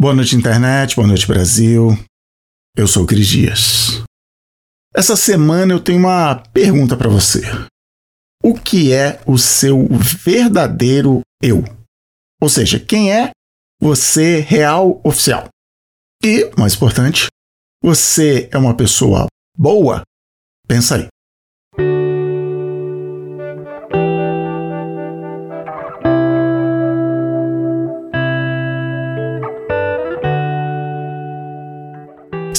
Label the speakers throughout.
Speaker 1: Boa noite, internet. Boa noite, Brasil. Eu sou o Cris Dias. Essa semana eu tenho uma pergunta para você. O que é o seu verdadeiro eu? Ou seja, quem é você real oficial? E, mais importante, você é uma pessoa boa? Pensa aí.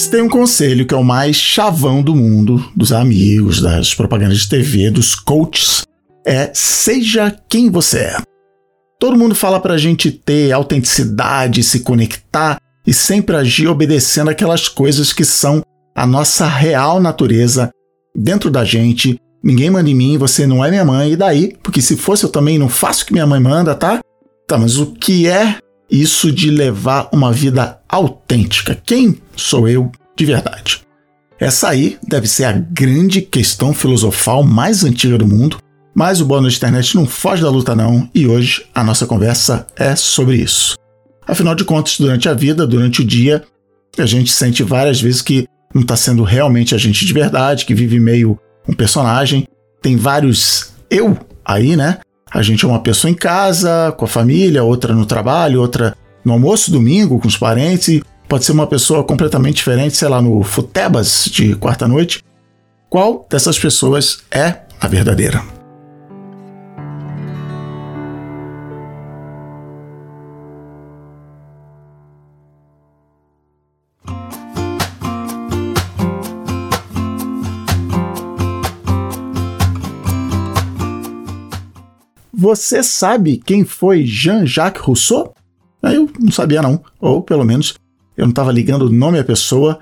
Speaker 1: Tem um conselho que é o mais chavão do mundo, dos amigos, das propagandas de TV, dos coaches, é seja quem você é. Todo mundo fala pra gente ter autenticidade, se conectar e sempre agir obedecendo aquelas coisas que são a nossa real natureza dentro da gente. Ninguém manda em mim, você não é minha mãe, e daí? Porque se fosse eu também não faço o que minha mãe manda, tá? Tá, mas o que é isso de levar uma vida autêntica. Quem sou eu de verdade? Essa aí deve ser a grande questão filosofal mais antiga do mundo, mas o bônus de internet não foge da luta não, e hoje a nossa conversa é sobre isso. Afinal de contas, durante a vida, durante o dia, a gente sente várias vezes que não está sendo realmente a gente de verdade, que vive meio um personagem. Tem vários eu aí, né? A gente é uma pessoa em casa, com a família, outra no trabalho, outra no almoço domingo com os parentes, pode ser uma pessoa completamente diferente, sei lá, no Futebas de quarta-noite. Qual dessas pessoas é a verdadeira? Você sabe quem foi Jean-Jacques Rousseau? Eu não sabia não, ou pelo menos eu não estava ligando o nome à pessoa.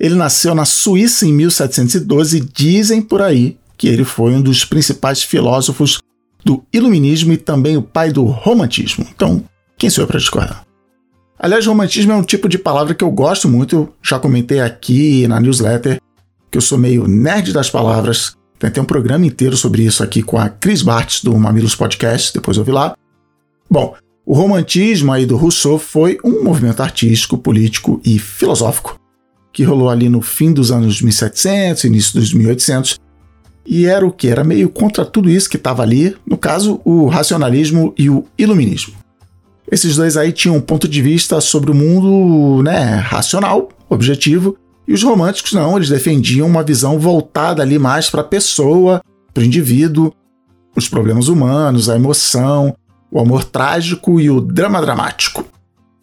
Speaker 1: Ele nasceu na Suíça em 1712 e dizem por aí que ele foi um dos principais filósofos do iluminismo e também o pai do romantismo. Então, quem sou eu para discordar? Aliás, romantismo é um tipo de palavra que eu gosto muito, já comentei aqui na newsletter que eu sou meio nerd das palavras, tem até um programa inteiro sobre isso aqui com a Cris Bartz do Mamilos Podcast, depois eu vi lá. Bom, o romantismo aí do Rousseau foi um movimento artístico, político e filosófico que rolou ali no fim dos anos 1700, início dos 1800, e era o que? Era meio contra tudo isso que estava ali, no caso, o racionalismo e o iluminismo. Esses dois aí tinham um ponto de vista sobre o mundo né, racional, objetivo, e os românticos não, eles defendiam uma visão voltada ali mais para a pessoa, para o indivíduo, os problemas humanos, a emoção, o amor trágico e o drama dramático.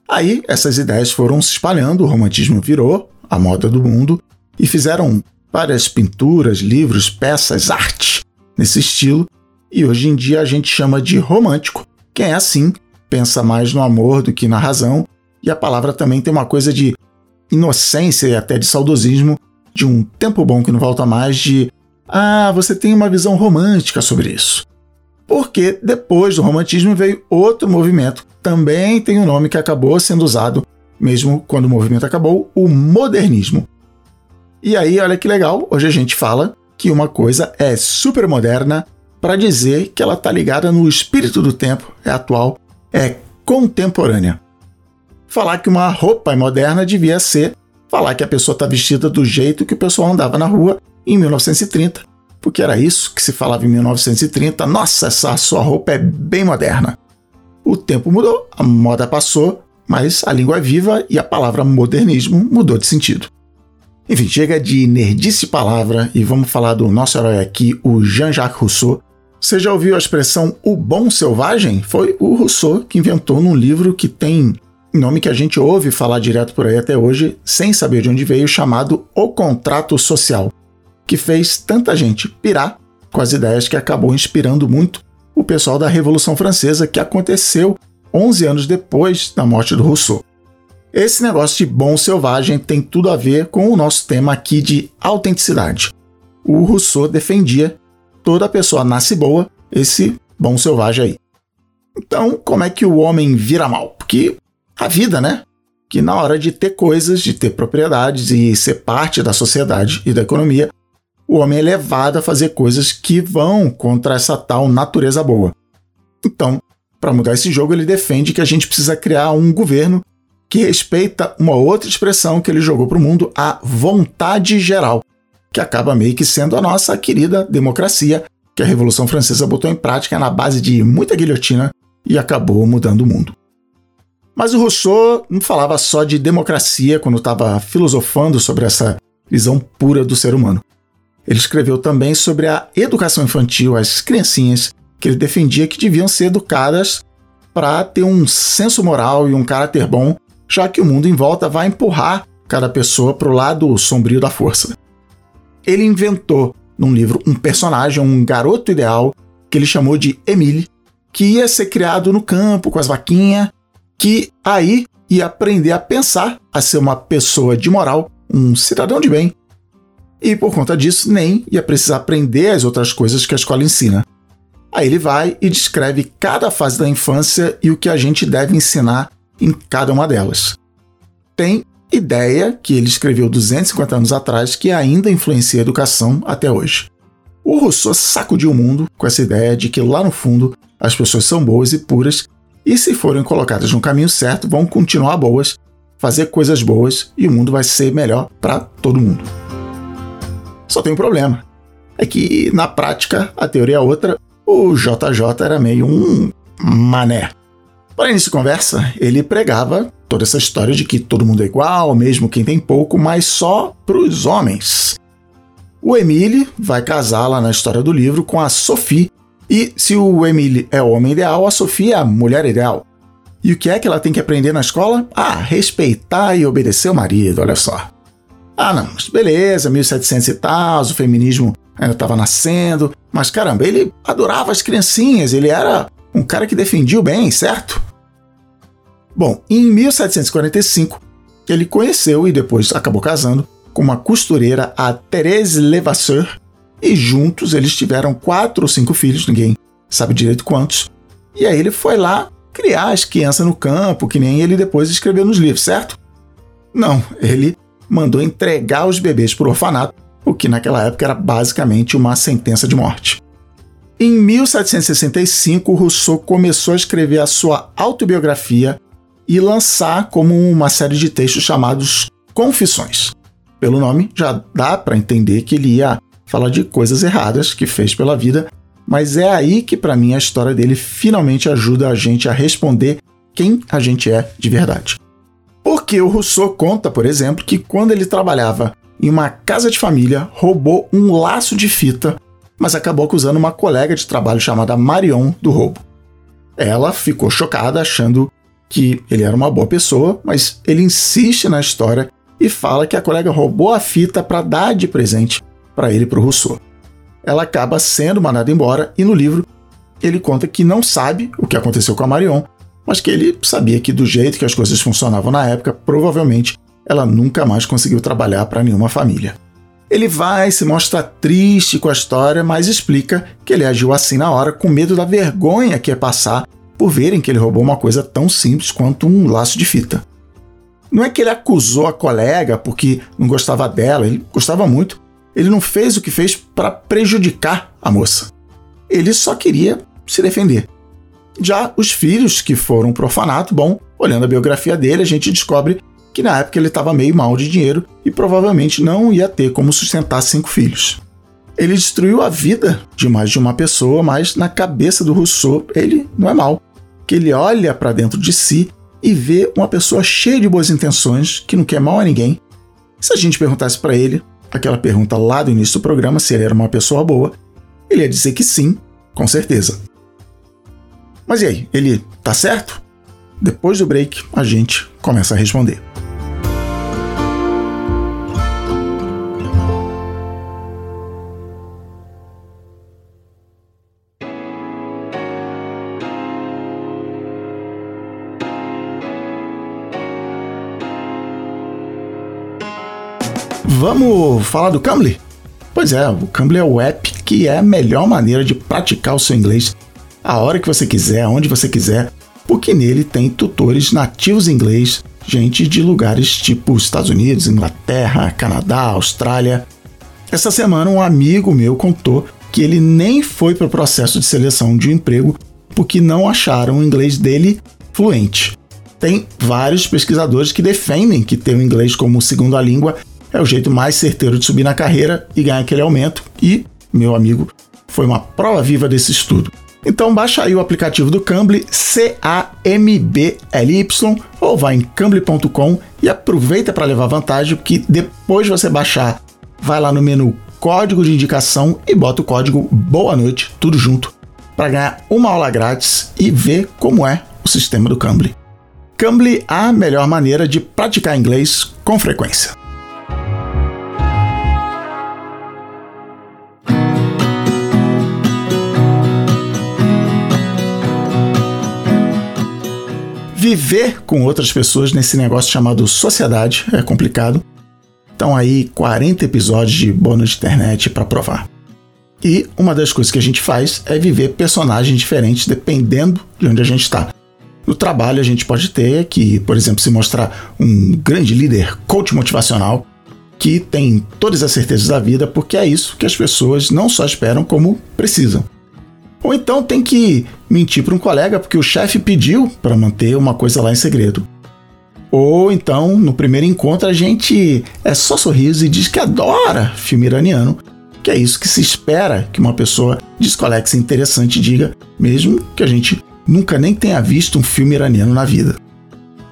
Speaker 1: Aí essas ideias foram se espalhando, o romantismo virou a moda do mundo e fizeram várias pinturas, livros, peças, arte nesse estilo, e hoje em dia a gente chama de romântico. Quem é assim pensa mais no amor do que na razão, e a palavra também tem uma coisa de inocência e até de saudosismo, de um tempo bom que não volta mais, de ah, você tem uma visão romântica sobre isso. Porque depois do romantismo veio outro movimento, também tem um nome que acabou sendo usado, mesmo quando o movimento acabou, o modernismo. E aí, olha que legal, hoje a gente fala que uma coisa é super moderna para dizer que ela está ligada no espírito do tempo, é atual, é contemporânea. Falar que uma roupa moderna devia ser falar que a pessoa está vestida do jeito que o pessoal andava na rua em 1930, porque era isso que se falava em 1930. Nossa, essa sua roupa é bem moderna. O tempo mudou, a moda passou, mas a língua é viva e a palavra modernismo mudou de sentido. Enfim, chega de nerdice palavra e vamos falar do nosso herói aqui, o Jean-Jacques Rousseau. Você já ouviu a expressão o bom selvagem? Foi o Rousseau que inventou num livro que tem nome que a gente ouve falar direto por aí até hoje, sem saber de onde veio, chamado O Contrato Social, que fez tanta gente pirar com as ideias que acabou inspirando muito o pessoal da Revolução Francesa, que aconteceu 11 anos depois da morte do Rousseau. Esse negócio de bom selvagem tem tudo a ver com o nosso tema aqui de autenticidade. O Rousseau defendia toda pessoa nasce boa, esse bom selvagem aí. Então, como é que o homem vira mal? Porque a vida, né? Que na hora de ter coisas, de ter propriedades e ser parte da sociedade e da economia, o homem é levado a fazer coisas que vão contra essa tal natureza boa. Então, para mudar esse jogo, ele defende que a gente precisa criar um governo que respeita uma outra expressão que ele jogou para o mundo, a vontade geral, que acaba meio que sendo a nossa querida democracia, que a Revolução Francesa botou em prática na base de muita guilhotina e acabou mudando o mundo. Mas o Rousseau não falava só de democracia quando estava filosofando sobre essa visão pura do ser humano. Ele escreveu também sobre a educação infantil, as criancinhas, que ele defendia que deviam ser educadas para ter um senso moral e um caráter bom, já que o mundo em volta vai empurrar cada pessoa para o lado sombrio da força. Ele inventou num livro um personagem, um garoto ideal, que ele chamou de Emile, que ia ser criado no campo com as vaquinhas, que aí ia aprender a pensar, a ser uma pessoa de moral, um cidadão de bem, e por conta disso nem ia precisar aprender as outras coisas que a escola ensina. Aí ele vai e descreve cada fase da infância e o que a gente deve ensinar em cada uma delas. Tem ideia que ele escreveu 250 anos atrás que ainda influencia a educação até hoje. O Rousseau sacudiu o mundo com essa ideia de que lá no fundo as pessoas são boas e puras e se forem colocadas no caminho certo vão continuar boas, fazer coisas boas e o mundo vai ser melhor para todo mundo. Só tem um problema. É que, na prática, a teoria é outra, o JJ era meio um mané. Para início de conversa, ele pregava toda essa história de que todo mundo é igual, mesmo quem tem pouco, mas só para os homens. O Emile vai casar lá na história do livro com a Sophie, e se o Emile é o homem ideal, a Sophie é a mulher ideal. E o que é que ela tem que aprender na escola? Ah, respeitar e obedecer o marido, olha só. Ah, não, mas beleza, 1700 e tal, o feminismo ainda estava nascendo, mas caramba, ele adorava as criancinhas, ele era um cara que defendia o bem, certo? Bom, em 1745, ele conheceu e depois acabou casando com uma costureira, a Thérèse Levasseur, e juntos eles tiveram quatro ou cinco filhos, ninguém sabe direito quantos. E aí ele foi lá criar as crianças no campo, que nem ele depois escreveu nos livros, certo? Não, ele mandou entregar os bebês para o orfanato, o que naquela época era basicamente uma sentença de morte. Em 1765, Rousseau começou a escrever a sua autobiografia e lançar como uma série de textos chamados Confissões. Pelo nome, já dá para entender que ele ia falar de coisas erradas que fez pela vida, mas é aí que, para mim, a história dele finalmente ajuda a gente a responder quem a gente é de verdade. Porque o Rousseau conta, por exemplo, que quando ele trabalhava em uma casa de família, roubou um laço de fita, mas acabou acusando uma colega de trabalho chamada Marion do roubo. Ela ficou chocada, achando que ele era uma boa pessoa, mas ele insiste na história e fala que a colega roubou a fita para dar de presente para ele e para o Rousseau. Ela acaba sendo mandada embora e no livro ele conta que não sabe o que aconteceu com a Marion, mas que ele sabia que do jeito que as coisas funcionavam na época, provavelmente ela nunca mais conseguiu trabalhar para nenhuma família. Ele vai se mostra triste com a história, mas explica que ele agiu assim na hora com medo da vergonha que ia passar por verem que ele roubou uma coisa tão simples quanto um laço de fita. Não é que ele acusou a colega porque não gostava dela, ele gostava muito. Ele não fez o que fez para prejudicar a moça. Ele só queria se defender. Já os filhos que foram pro orfanato, bom, olhando a biografia dele, a gente descobre que na época ele estava meio mal de dinheiro e provavelmente não ia ter como sustentar cinco filhos. Ele destruiu a vida de mais de uma pessoa, mas na cabeça do Rousseau ele não é mal, que ele olha para dentro de si e vê uma pessoa cheia de boas intenções, que não quer mal a ninguém. Se a gente perguntasse para ele, aquela pergunta lá do início do programa, se ele era uma pessoa boa, ele ia dizer que sim, com certeza. Mas e aí, ele tá certo? Depois do break, a gente começa a responder. Vamos falar do Cambly? Pois é, o Cambly é o app que é a melhor maneira de praticar o seu inglês a hora que você quiser, onde você quiser, porque nele tem tutores nativos em inglês, gente de lugares tipo Estados Unidos, Inglaterra, Canadá, Austrália. Essa semana um amigo meu contou que ele nem foi para o processo de seleção de um emprego porque não acharam o inglês dele fluente. Tem vários pesquisadores que defendem que ter o inglês como segunda língua é o jeito mais certeiro de subir na carreira e ganhar aquele aumento. E, meu amigo, foi uma prova viva desse estudo. Então baixa aí o aplicativo do Cambly, C-A-M-B-L-Y, ou vai em cambly.com e aproveita para levar vantagem, porque depois de você baixar, vai lá no menu Código de Indicação e bota o código Boa Noite, tudo junto, para ganhar uma aula grátis e ver como é o sistema do Cambly. Cambly, a melhor maneira de praticar inglês com frequência. Viver com outras pessoas nesse negócio chamado sociedade é complicado. Então aí 40 episódios de bônus de internet para provar. E uma das coisas que a gente faz é viver personagens diferentes dependendo de onde a gente está. No trabalho a gente pode ter que, por exemplo, se mostrar um grande líder coach motivacional que tem todas as certezas da vida, porque é isso que as pessoas não só esperam como precisam. Ou então tem que mentir para um colega porque o chefe pediu para manter uma coisa lá em segredo. Ou então, no primeiro encontro, a gente é só sorriso e diz que adora filme iraniano, que é isso que se espera que uma pessoa descolexe interessante diga, mesmo que a gente nunca nem tenha visto um filme iraniano na vida.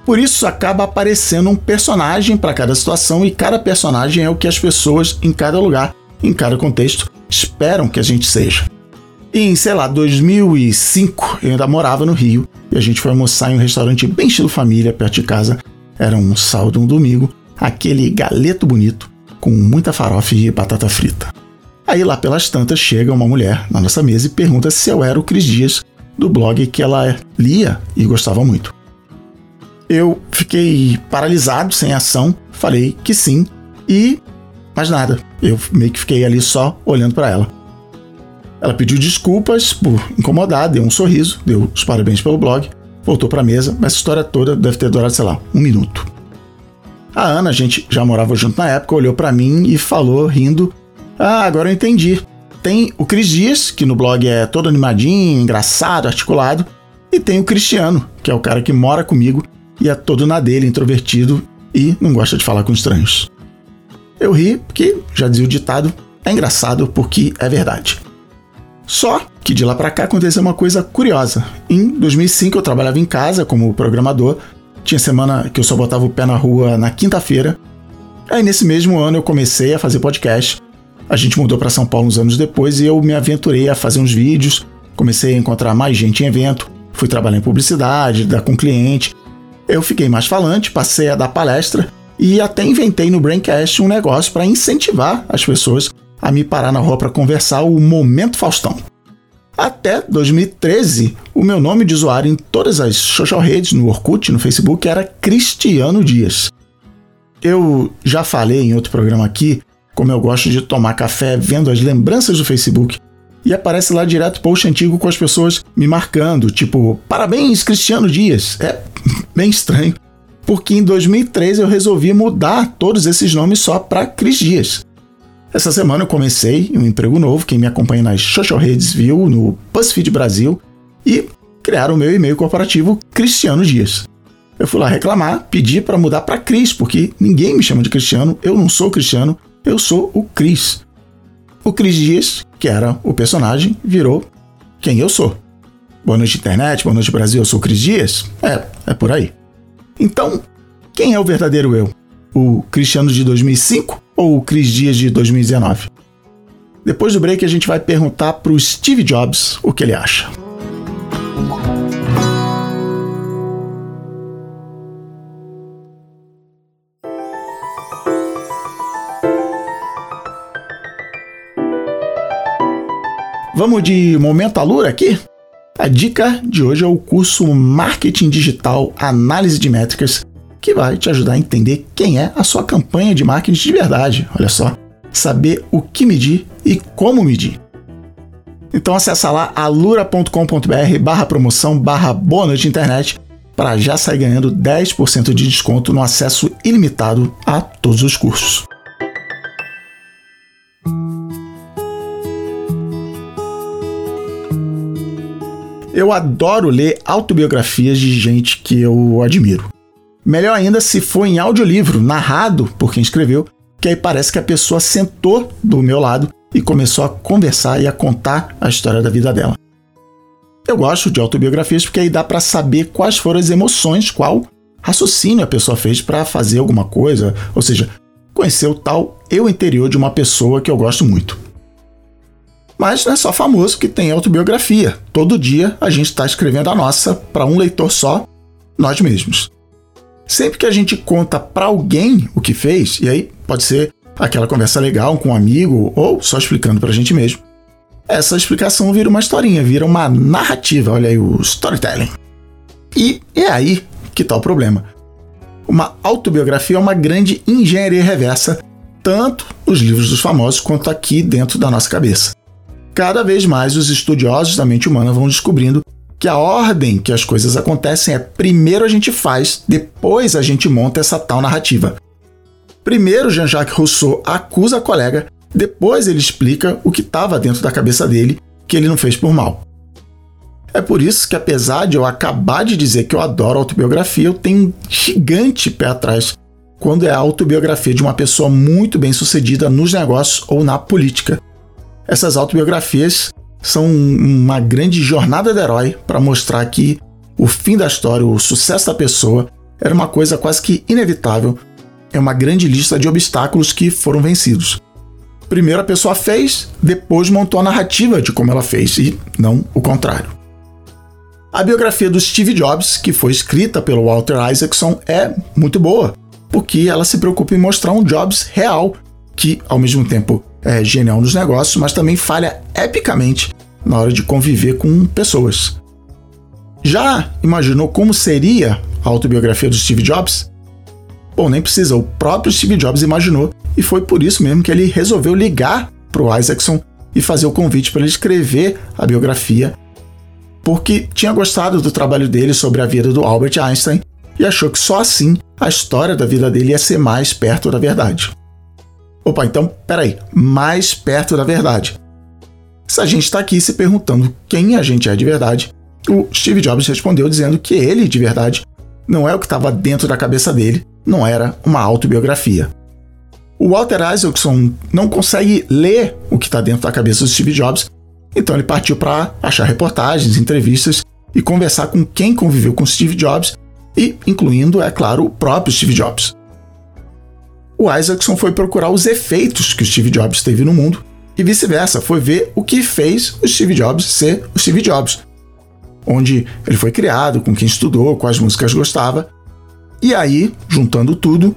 Speaker 1: Por isso acaba aparecendo um personagem para cada situação e cada personagem é o que as pessoas em cada lugar, em cada contexto, esperam que a gente seja. Em, sei lá, 2005, eu ainda morava no Rio e a gente foi almoçar em um restaurante bem estilo família, perto de casa. Era um sábado, um domingo, aquele galeto bonito com muita farofa e batata frita. Aí lá pelas tantas chega uma mulher na nossa mesa e pergunta se eu era o Cris Dias do blog que ela lia e gostava muito. Eu fiquei paralisado, sem ação, falei que sim e mais nada. Eu meio que fiquei ali só olhando para ela. Ela pediu desculpas por incomodar, deu um sorriso, deu os parabéns pelo blog, voltou para a mesa, mas a história toda deve ter durado, sei lá, um minuto. A Ana, a gente já morava junto na época, olhou para mim e falou, rindo: Ah, agora eu entendi. Tem o Cris Dias, que no blog é todo animadinho, engraçado, articulado, e tem o Cristiano, que é o cara que mora comigo e é todo na dele, introvertido e não gosta de falar com estranhos. Eu ri porque, já dizia o ditado, é engraçado porque é verdade. Só que de lá para cá aconteceu uma coisa curiosa. Em 2005 eu trabalhava em casa como programador, tinha semana que eu só botava o pé na rua na quinta-feira. Aí nesse mesmo ano eu comecei a fazer podcast. A gente mudou para São Paulo uns anos depois e eu me aventurei a fazer uns vídeos, comecei a encontrar mais gente em evento, fui trabalhar em publicidade, dar com cliente. Eu fiquei mais falante, passei a dar palestra e até inventei no Braincast um negócio para incentivar as pessoas a me parar na rua para conversar o Momento Faustão. Até 2013, o meu nome de usuário em todas as social redes, no Orkut, no Facebook, era Cristiano Dias. Eu já falei em outro programa aqui como eu gosto de tomar café vendo as lembranças do Facebook e aparece lá direto post antigo com as pessoas me marcando, tipo, parabéns Cristiano Dias. É bem estranho, porque em 2013 eu resolvi mudar todos esses nomes só para Cris Dias. Essa semana eu comecei um emprego novo, quem me acompanha nas social redes viu no BuzzFeed Brasil e criaram o meu e-mail corporativo Cristiano Dias. Eu fui lá reclamar, pedi para mudar para Cris, porque ninguém me chama de Cristiano, eu não sou Cristiano, eu sou o Cris. O Cris Dias, que era o personagem, virou quem eu sou. Boa noite, internet, boa noite, Brasil, eu sou o Cris Dias? É, é por aí. Então, quem é o verdadeiro eu? O Cristiano de 2005 ou o Cris Dias de 2019? Depois do break, a gente vai perguntar para o Steve Jobs o que ele acha. Vamos de momento alura aqui? A dica de hoje é o curso Marketing Digital Análise de Métricas que vai te ajudar a entender quem é a sua campanha de marketing de verdade. Olha só, saber o que medir e como medir. Então acessa lá alura.com.br barra promoção barra bônus de internet para já sair ganhando 10% de desconto no acesso ilimitado a todos os cursos. Eu adoro ler autobiografias de gente que eu admiro. Melhor ainda se for em audiolivro, narrado por quem escreveu, que aí parece que a pessoa sentou do meu lado e começou a conversar e a contar a história da vida dela. Eu gosto de autobiografias porque aí dá para saber quais foram as emoções, qual raciocínio a pessoa fez para fazer alguma coisa, ou seja, conhecer o tal eu interior de uma pessoa que eu gosto muito. Mas não é só famoso que tem autobiografia. Todo dia a gente está escrevendo a nossa para um leitor só, nós mesmos. Sempre que a gente conta para alguém o que fez, e aí pode ser aquela conversa legal com um amigo ou só explicando para a gente mesmo, essa explicação vira uma historinha, vira uma narrativa, olha aí o storytelling. E é aí que está o problema. Uma autobiografia é uma grande engenharia reversa, tanto nos livros dos famosos quanto aqui dentro da nossa cabeça. Cada vez mais os estudiosos da mente humana vão descobrindo que a ordem que as coisas acontecem é primeiro a gente faz, depois a gente monta essa tal narrativa. Primeiro Jean-Jacques Rousseau acusa a colega, depois ele explica o que estava dentro da cabeça dele que ele não fez por mal. É por isso que, apesar de eu acabar de dizer que eu adoro autobiografia, eu tenho um gigante pé atrás quando é a autobiografia de uma pessoa muito bem sucedida nos negócios ou na política. Essas autobiografias são uma grande jornada do herói para mostrar que o fim da história, o sucesso da pessoa, era uma coisa quase que inevitável. É uma grande lista de obstáculos que foram vencidos. Primeiro a pessoa fez, depois montou a narrativa de como ela fez, e não o contrário. A biografia do Steve Jobs, que foi escrita pelo Walter Isaacson, é muito boa, porque ela se preocupa em mostrar um Jobs real, que ao mesmo tempo é genial nos negócios, mas também falha epicamente na hora de conviver com pessoas. Já imaginou como seria a autobiografia do Steve Jobs? Bom, nem precisa, o próprio Steve Jobs imaginou e foi por isso mesmo que ele resolveu ligar para o Isaacson e fazer o convite para ele escrever a biografia, porque tinha gostado do trabalho dele sobre a vida do Albert Einstein e achou que só assim a história da vida dele ia ser mais perto da verdade. Opa, então, peraí, mais perto da verdade. Se a gente está aqui se perguntando quem a gente é de verdade, o Steve Jobs respondeu dizendo que ele, de verdade, não é o que estava dentro da cabeça dele, não era uma autobiografia. O Walter Isaacson não consegue ler o que está dentro da cabeça do Steve Jobs, então ele partiu para achar reportagens, entrevistas e conversar com quem conviveu com Steve Jobs, e incluindo, é claro, o próprio Steve Jobs o Isaacson foi procurar os efeitos que o Steve Jobs teve no mundo e vice-versa, foi ver o que fez o Steve Jobs ser o Steve Jobs. Onde ele foi criado, com quem estudou, quais músicas gostava. E aí, juntando tudo,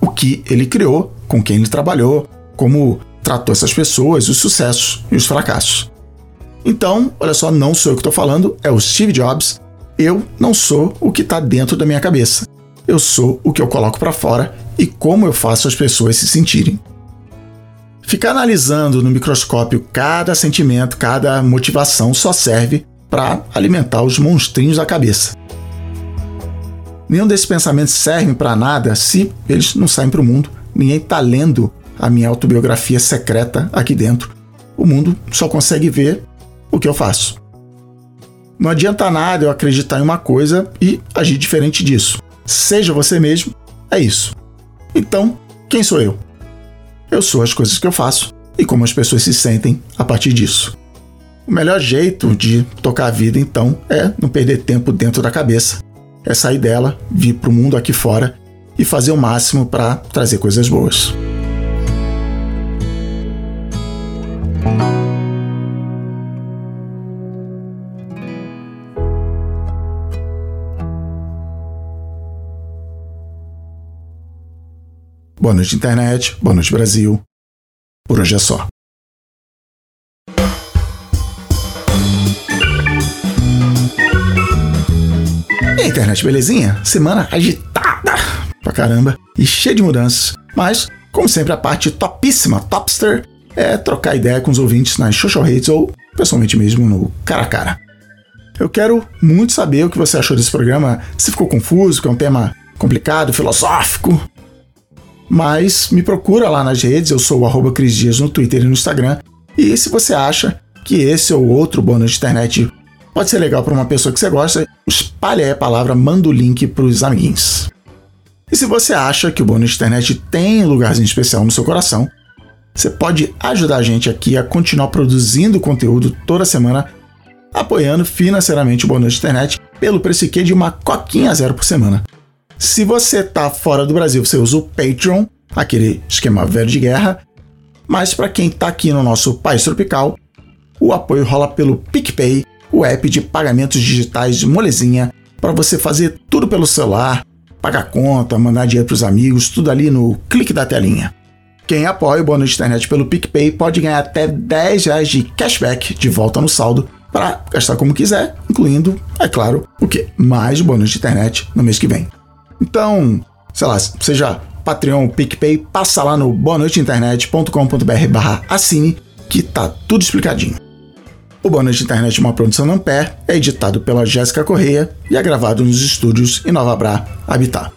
Speaker 1: o que ele criou, com quem ele trabalhou, como tratou essas pessoas, os sucessos e os fracassos. Então, olha só, não sou eu que estou falando, é o Steve Jobs. Eu não sou o que está dentro da minha cabeça. Eu sou o que eu coloco para fora e como eu faço as pessoas se sentirem. Ficar analisando no microscópio cada sentimento, cada motivação só serve para alimentar os monstrinhos da cabeça. Nenhum desses pensamentos serve para nada se eles não saem para o mundo. Ninguém está lendo a minha autobiografia secreta aqui dentro. O mundo só consegue ver o que eu faço. Não adianta nada eu acreditar em uma coisa e agir diferente disso. Seja você mesmo, é isso. Então, quem sou eu? Eu sou as coisas que eu faço e como as pessoas se sentem a partir disso. O melhor jeito de tocar a vida, então, é não perder tempo dentro da cabeça. É sair dela, vir para o mundo aqui fora e fazer o máximo para trazer coisas boas. Boa noite, internet. Boa noite, Brasil. Por hoje é só. E aí, internet, belezinha? Semana agitada pra caramba e cheia de mudanças. Mas, como sempre, a parte topíssima, topster, é trocar ideia com os ouvintes nas social redes ou pessoalmente mesmo no cara a cara. Eu quero muito saber o que você achou desse programa, se ficou confuso, que é um tema complicado, filosófico, mas me procura lá nas redes, eu sou o Cris Dias no Twitter e no Instagram. E se você acha que esse ou outro bônus de internet pode ser legal para uma pessoa que você gosta, espalhe aí a palavra, manda o link para os amiguinhos. E se você acha que o Bônus de Internet tem um lugarzinho especial no seu coração, você pode ajudar a gente aqui a continuar produzindo conteúdo toda semana, apoiando financeiramente o Bônus de Internet pelo preço de uma coquinha zero por semana. Se você está fora do Brasil, você usa o Patreon, aquele esquema velho de guerra, mas para quem está aqui no nosso país tropical, o apoio rola pelo PicPay, o app de pagamentos digitais de molezinha, para você fazer tudo pelo celular, pagar conta, mandar dinheiro para os amigos, tudo ali no clique da telinha. Quem apoia o bônus de internet pelo PicPay pode ganhar até 10 reais de cashback de volta no saldo para gastar como quiser, incluindo, é claro, o que? Mais bônus de internet no mês que vem. Então, sei lá, seja Patreon, PicPay, passa lá no boanoiteinternet.com.br barra assine que tá tudo explicadinho. O Bônus de Internet uma produção Ampere é editado pela Jéssica Correia e é gravado nos estúdios em Nova Bra, Habitat.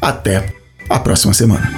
Speaker 1: Até a próxima semana.